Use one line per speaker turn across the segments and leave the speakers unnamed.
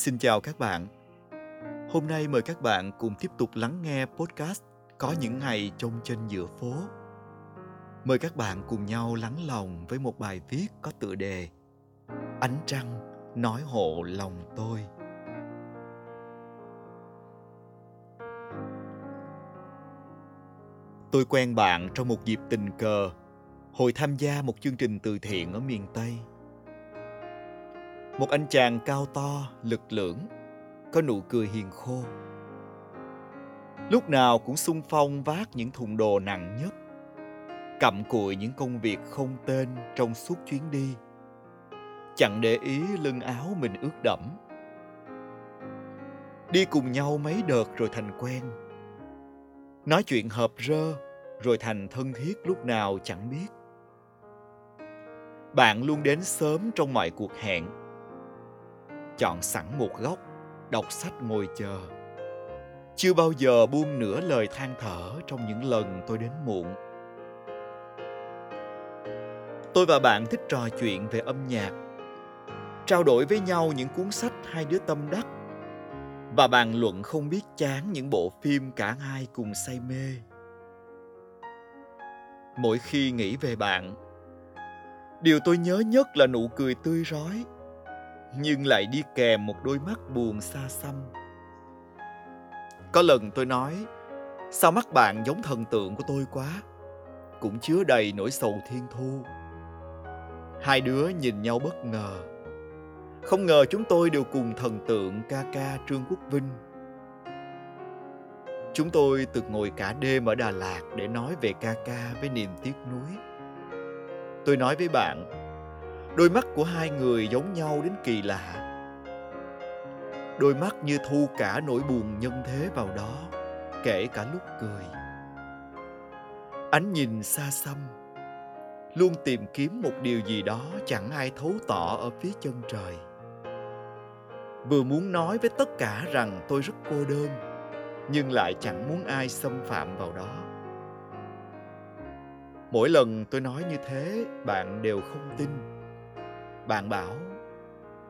Xin chào các bạn. Hôm nay mời các bạn cùng tiếp tục lắng nghe podcast Có những ngày trông trên giữa phố. Mời các bạn cùng nhau lắng lòng với một bài viết có tựa đề Ánh trăng nói hộ lòng tôi. Tôi quen bạn trong một dịp tình cờ, hồi tham gia một chương trình từ thiện ở miền Tây. Một anh chàng cao to, lực lưỡng, có nụ cười hiền khô. Lúc nào cũng sung phong vác những thùng đồ nặng nhất, cặm cụi những công việc không tên trong suốt chuyến đi. Chẳng để ý lưng áo mình ướt đẫm. Đi cùng nhau mấy đợt rồi thành quen. Nói chuyện hợp rơ rồi thành thân thiết lúc nào chẳng biết. Bạn luôn đến sớm trong mọi cuộc hẹn chọn sẵn một góc, đọc sách ngồi chờ. Chưa bao giờ buông nửa lời than thở trong những lần tôi đến muộn. Tôi và bạn thích trò chuyện về âm nhạc, trao đổi với nhau những cuốn sách hai đứa tâm đắc. Và bàn luận không biết chán những bộ phim cả hai cùng say mê. Mỗi khi nghĩ về bạn, điều tôi nhớ nhất là nụ cười tươi rói nhưng lại đi kèm một đôi mắt buồn xa xăm. Có lần tôi nói, sao mắt bạn giống thần tượng của tôi quá, cũng chứa đầy nỗi sầu thiên thu. Hai đứa nhìn nhau bất ngờ. Không ngờ chúng tôi đều cùng thần tượng ca ca Trương Quốc Vinh. Chúng tôi từng ngồi cả đêm ở Đà Lạt để nói về ca ca với niềm tiếc nuối. Tôi nói với bạn, Đôi mắt của hai người giống nhau đến kỳ lạ. Đôi mắt như thu cả nỗi buồn nhân thế vào đó, kể cả lúc cười. Ánh nhìn xa xăm, luôn tìm kiếm một điều gì đó chẳng ai thấu tỏ ở phía chân trời. Vừa muốn nói với tất cả rằng tôi rất cô đơn, nhưng lại chẳng muốn ai xâm phạm vào đó. Mỗi lần tôi nói như thế, bạn đều không tin bạn bảo,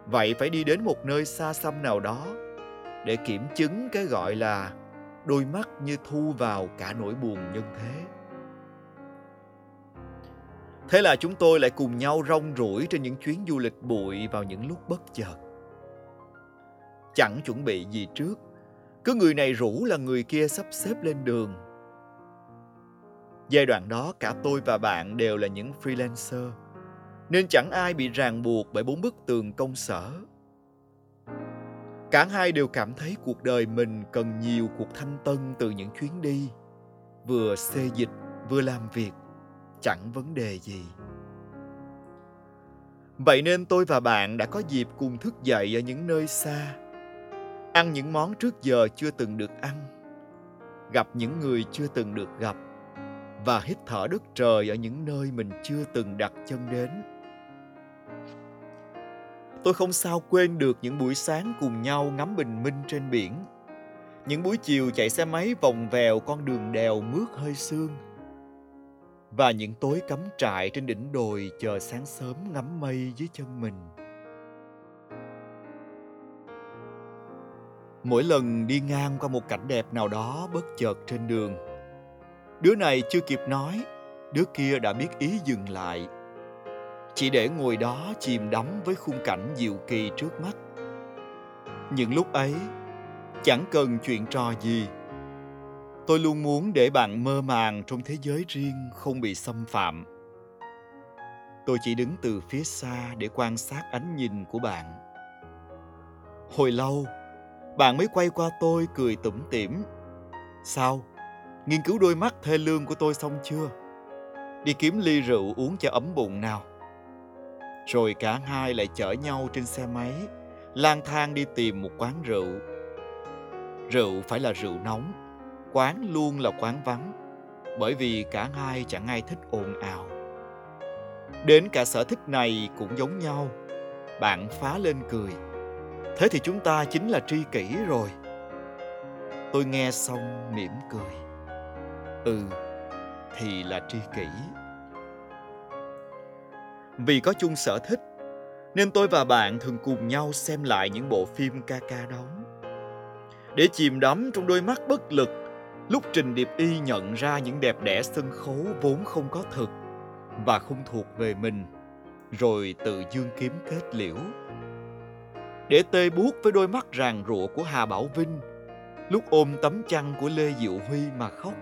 vậy phải đi đến một nơi xa xăm nào đó để kiểm chứng cái gọi là đôi mắt như thu vào cả nỗi buồn nhân thế. Thế là chúng tôi lại cùng nhau rong ruổi trên những chuyến du lịch bụi vào những lúc bất chợt. Chẳng chuẩn bị gì trước, cứ người này rủ là người kia sắp xếp lên đường. Giai đoạn đó cả tôi và bạn đều là những freelancer nên chẳng ai bị ràng buộc bởi bốn bức tường công sở. Cả hai đều cảm thấy cuộc đời mình cần nhiều cuộc thanh tân từ những chuyến đi, vừa xê dịch vừa làm việc, chẳng vấn đề gì. Vậy nên tôi và bạn đã có dịp cùng thức dậy ở những nơi xa, ăn những món trước giờ chưa từng được ăn, gặp những người chưa từng được gặp và hít thở đất trời ở những nơi mình chưa từng đặt chân đến Tôi không sao quên được những buổi sáng cùng nhau ngắm bình minh trên biển. Những buổi chiều chạy xe máy vòng vèo con đường đèo mướt hơi sương. Và những tối cắm trại trên đỉnh đồi chờ sáng sớm ngắm mây dưới chân mình. Mỗi lần đi ngang qua một cảnh đẹp nào đó bất chợt trên đường, đứa này chưa kịp nói, đứa kia đã biết ý dừng lại chỉ để ngồi đó chìm đắm với khung cảnh diệu kỳ trước mắt. Những lúc ấy, chẳng cần chuyện trò gì. Tôi luôn muốn để bạn mơ màng trong thế giới riêng không bị xâm phạm. Tôi chỉ đứng từ phía xa để quan sát ánh nhìn của bạn. Hồi lâu, bạn mới quay qua tôi cười tủm tỉm. Sao? Nghiên cứu đôi mắt thê lương của tôi xong chưa? Đi kiếm ly rượu uống cho ấm bụng nào rồi cả hai lại chở nhau trên xe máy, lang thang đi tìm một quán rượu. Rượu phải là rượu nóng, quán luôn là quán vắng, bởi vì cả hai chẳng ai thích ồn ào. Đến cả sở thích này cũng giống nhau, bạn phá lên cười. Thế thì chúng ta chính là tri kỷ rồi. Tôi nghe xong mỉm cười. Ừ, thì là tri kỷ vì có chung sở thích Nên tôi và bạn thường cùng nhau xem lại những bộ phim ca ca đóng. Để chìm đắm trong đôi mắt bất lực, lúc Trình Điệp Y nhận ra những đẹp đẽ sân khấu vốn không có thực và không thuộc về mình, rồi tự dương kiếm kết liễu. Để tê buốt với đôi mắt ràng rụa của Hà Bảo Vinh, lúc ôm tấm chăn của Lê Diệu Huy mà khóc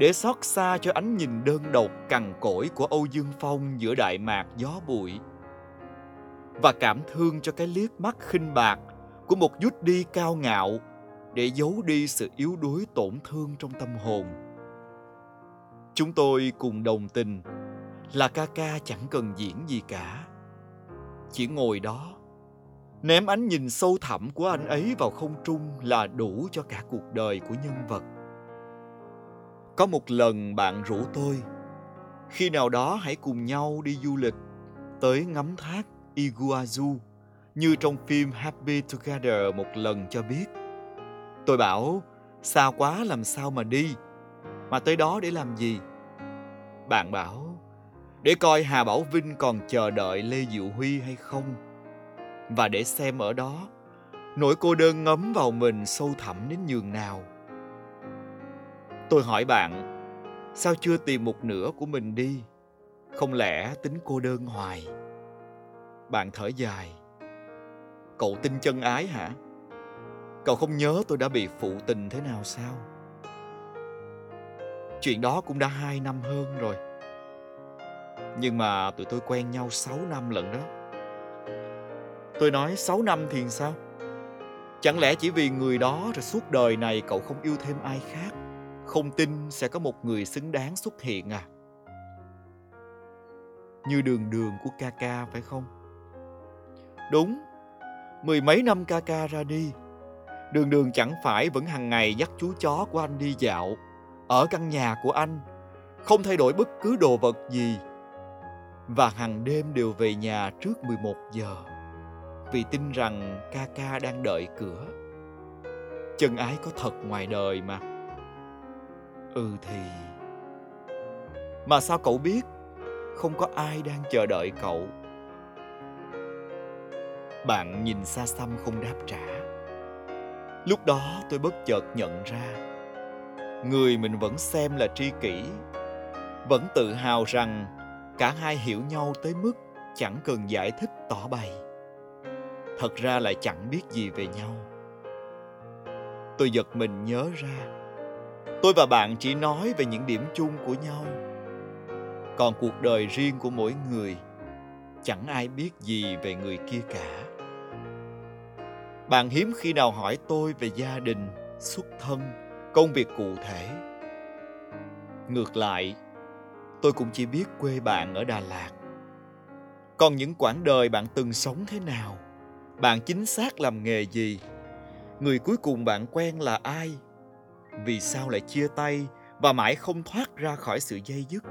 để xót xa cho ánh nhìn đơn độc cằn cỗi của Âu Dương Phong giữa đại mạc gió bụi và cảm thương cho cái liếc mắt khinh bạc của một dút đi cao ngạo để giấu đi sự yếu đuối tổn thương trong tâm hồn. Chúng tôi cùng đồng tình là ca ca chẳng cần diễn gì cả. Chỉ ngồi đó, ném ánh nhìn sâu thẳm của anh ấy vào không trung là đủ cho cả cuộc đời của nhân vật. Có một lần bạn rủ tôi, khi nào đó hãy cùng nhau đi du lịch tới ngắm thác Iguazu như trong phim Happy Together một lần cho biết. Tôi bảo, xa quá làm sao mà đi, mà tới đó để làm gì? Bạn bảo, để coi Hà Bảo Vinh còn chờ đợi Lê Diệu Huy hay không. Và để xem ở đó, nỗi cô đơn ngấm vào mình sâu thẳm đến nhường nào. Tôi hỏi bạn, sao chưa tìm một nửa của mình đi? Không lẽ tính cô đơn hoài? Bạn thở dài. Cậu tin chân ái hả? Cậu không nhớ tôi đã bị phụ tình thế nào sao? Chuyện đó cũng đã hai năm hơn rồi. Nhưng mà tụi tôi quen nhau sáu năm lận đó. Tôi nói sáu năm thì sao? Chẳng lẽ chỉ vì người đó rồi suốt đời này cậu không yêu thêm ai khác? Không tin sẽ có một người xứng đáng xuất hiện à? Như đường đường của ca ca phải không? Đúng, mười mấy năm ca ca ra đi, đường đường chẳng phải vẫn hàng ngày dắt chú chó của anh đi dạo, ở căn nhà của anh, không thay đổi bất cứ đồ vật gì. Và hàng đêm đều về nhà trước 11 giờ, vì tin rằng ca ca đang đợi cửa. Chân ái có thật ngoài đời mà. Ừ thì... Mà sao cậu biết? Không có ai đang chờ đợi cậu. Bạn nhìn xa xăm không đáp trả. Lúc đó tôi bất chợt nhận ra, người mình vẫn xem là tri kỷ, vẫn tự hào rằng cả hai hiểu nhau tới mức chẳng cần giải thích tỏ bày. Thật ra lại chẳng biết gì về nhau. Tôi giật mình nhớ ra tôi và bạn chỉ nói về những điểm chung của nhau. Còn cuộc đời riêng của mỗi người, chẳng ai biết gì về người kia cả. Bạn hiếm khi nào hỏi tôi về gia đình, xuất thân, công việc cụ thể. Ngược lại, tôi cũng chỉ biết quê bạn ở đà lạt. Còn những quãng đời bạn từng sống thế nào? Bạn chính xác làm nghề gì? Người cuối cùng bạn quen là ai? Vì sao lại chia tay và mãi không thoát ra khỏi sự dây dứt?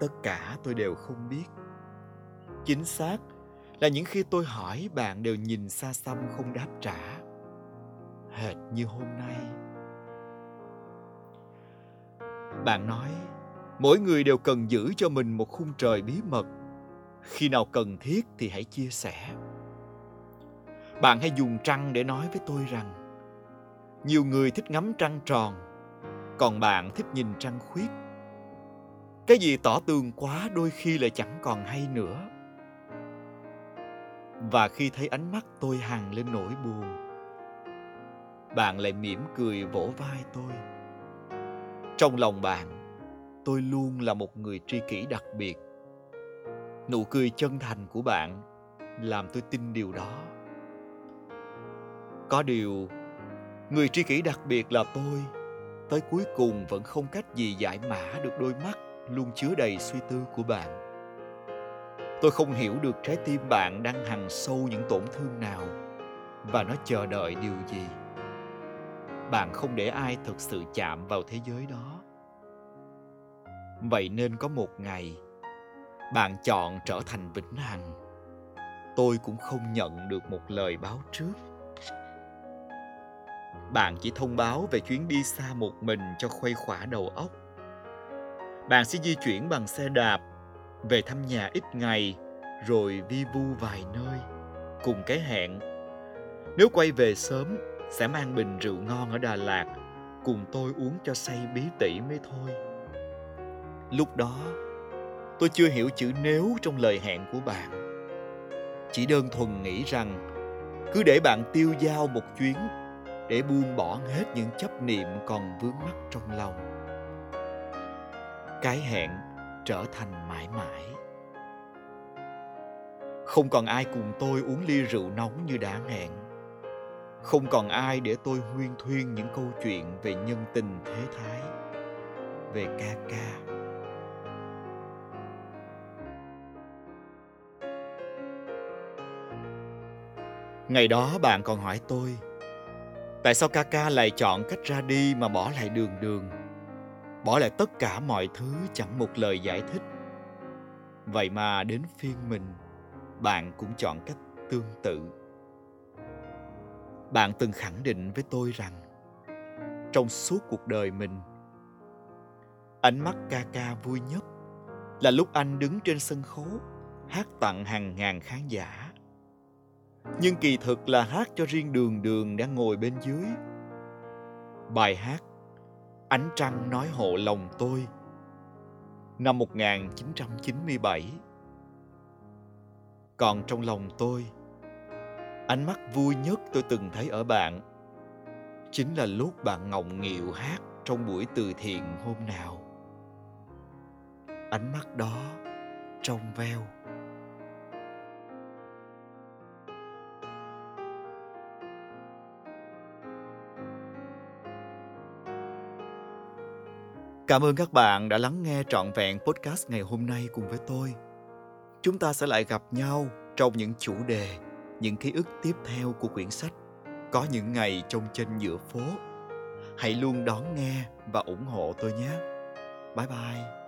Tất cả tôi đều không biết. Chính xác là những khi tôi hỏi, bạn đều nhìn xa xăm không đáp trả. Hệt như hôm nay. Bạn nói, mỗi người đều cần giữ cho mình một khung trời bí mật. Khi nào cần thiết thì hãy chia sẻ. Bạn hãy dùng trăng để nói với tôi rằng nhiều người thích ngắm trăng tròn, còn bạn thích nhìn trăng khuyết. Cái gì tỏ tường quá đôi khi lại chẳng còn hay nữa. Và khi thấy ánh mắt tôi hằn lên nỗi buồn, bạn lại mỉm cười vỗ vai tôi. Trong lòng bạn, tôi luôn là một người tri kỷ đặc biệt. Nụ cười chân thành của bạn làm tôi tin điều đó. Có điều người tri kỷ đặc biệt là tôi. Tới cuối cùng vẫn không cách gì giải mã được đôi mắt, luôn chứa đầy suy tư của bạn. Tôi không hiểu được trái tim bạn đang hằn sâu những tổn thương nào, và nó chờ đợi điều gì. Bạn không để ai thực sự chạm vào thế giới đó. Vậy nên có một ngày, bạn chọn trở thành vĩnh hằng. Tôi cũng không nhận được một lời báo trước bạn chỉ thông báo về chuyến đi xa một mình cho khuây khỏa đầu óc. Bạn sẽ di chuyển bằng xe đạp về thăm nhà ít ngày, rồi vi vu vài nơi, cùng cái hẹn. Nếu quay về sớm, sẽ mang bình rượu ngon ở đà lạt, cùng tôi uống cho say bí tỉ mới thôi. Lúc đó, tôi chưa hiểu chữ nếu trong lời hẹn của bạn. Chỉ đơn thuần nghĩ rằng, cứ để bạn tiêu dao một chuyến để buông bỏ hết những chấp niệm còn vướng mắc trong lòng. Cái hẹn trở thành mãi mãi. Không còn ai cùng tôi uống ly rượu nóng như đã hẹn. Không còn ai để tôi huyên thuyên những câu chuyện về nhân tình thế thái, về ca ca. Ngày đó bạn còn hỏi tôi tại sao ca ca lại chọn cách ra đi mà bỏ lại đường đường? Bỏ lại tất cả mọi thứ chẳng một lời giải thích. Vậy mà đến phiên mình, bạn cũng chọn cách tương tự. Bạn từng khẳng định với tôi rằng, trong suốt cuộc đời mình, ánh mắt ca ca vui nhất là lúc anh đứng trên sân khấu hát tặng hàng ngàn khán giả nhưng kỳ thực là hát cho riêng đường đường đang ngồi bên dưới. Bài hát ánh trăng nói hộ lòng tôi, năm 1997 còn trong lòng tôi, ánh mắt vui nhất tôi từng thấy ở bạn chính là lúc bạn ngọng nghịu hát trong buổi từ thiện hôm nào. Ánh mắt đó trong veo. Cảm ơn các bạn đã lắng nghe trọn vẹn podcast ngày hôm nay cùng với tôi. Chúng ta sẽ lại gặp nhau trong những chủ đề, những ký ức tiếp theo của quyển sách Có những ngày trong trên giữa phố. Hãy luôn đón nghe và ủng hộ tôi nhé. Bye bye.